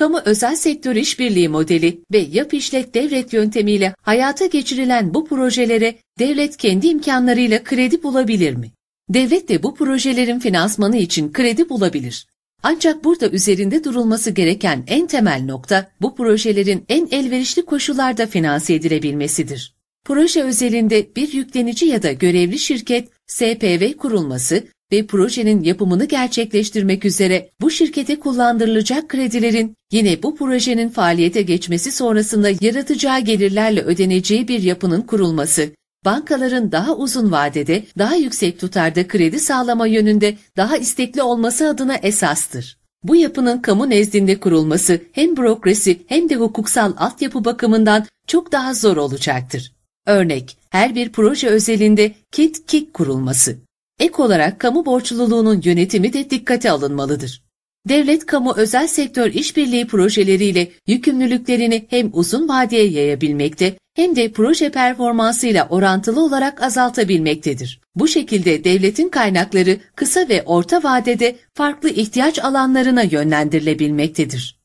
kamu özel sektör işbirliği modeli ve yap işlet devlet yöntemiyle hayata geçirilen bu projelere devlet kendi imkanlarıyla kredi bulabilir mi? Devlet de bu projelerin finansmanı için kredi bulabilir. Ancak burada üzerinde durulması gereken en temel nokta bu projelerin en elverişli koşullarda finanse edilebilmesidir. Proje özelinde bir yüklenici ya da görevli şirket SPV kurulması ve projenin yapımını gerçekleştirmek üzere bu şirkete kullandırılacak kredilerin yine bu projenin faaliyete geçmesi sonrasında yaratacağı gelirlerle ödeneceği bir yapının kurulması, bankaların daha uzun vadede daha yüksek tutarda kredi sağlama yönünde daha istekli olması adına esastır. Bu yapının kamu nezdinde kurulması hem bürokrasi hem de hukuksal altyapı bakımından çok daha zor olacaktır. Örnek, her bir proje özelinde KIT-KİK kurulması. Ek olarak kamu borçluluğunun yönetimi de dikkate alınmalıdır. Devlet kamu özel sektör işbirliği projeleriyle yükümlülüklerini hem uzun vadeye yayabilmekte hem de proje performansıyla orantılı olarak azaltabilmektedir. Bu şekilde devletin kaynakları kısa ve orta vadede farklı ihtiyaç alanlarına yönlendirilebilmektedir.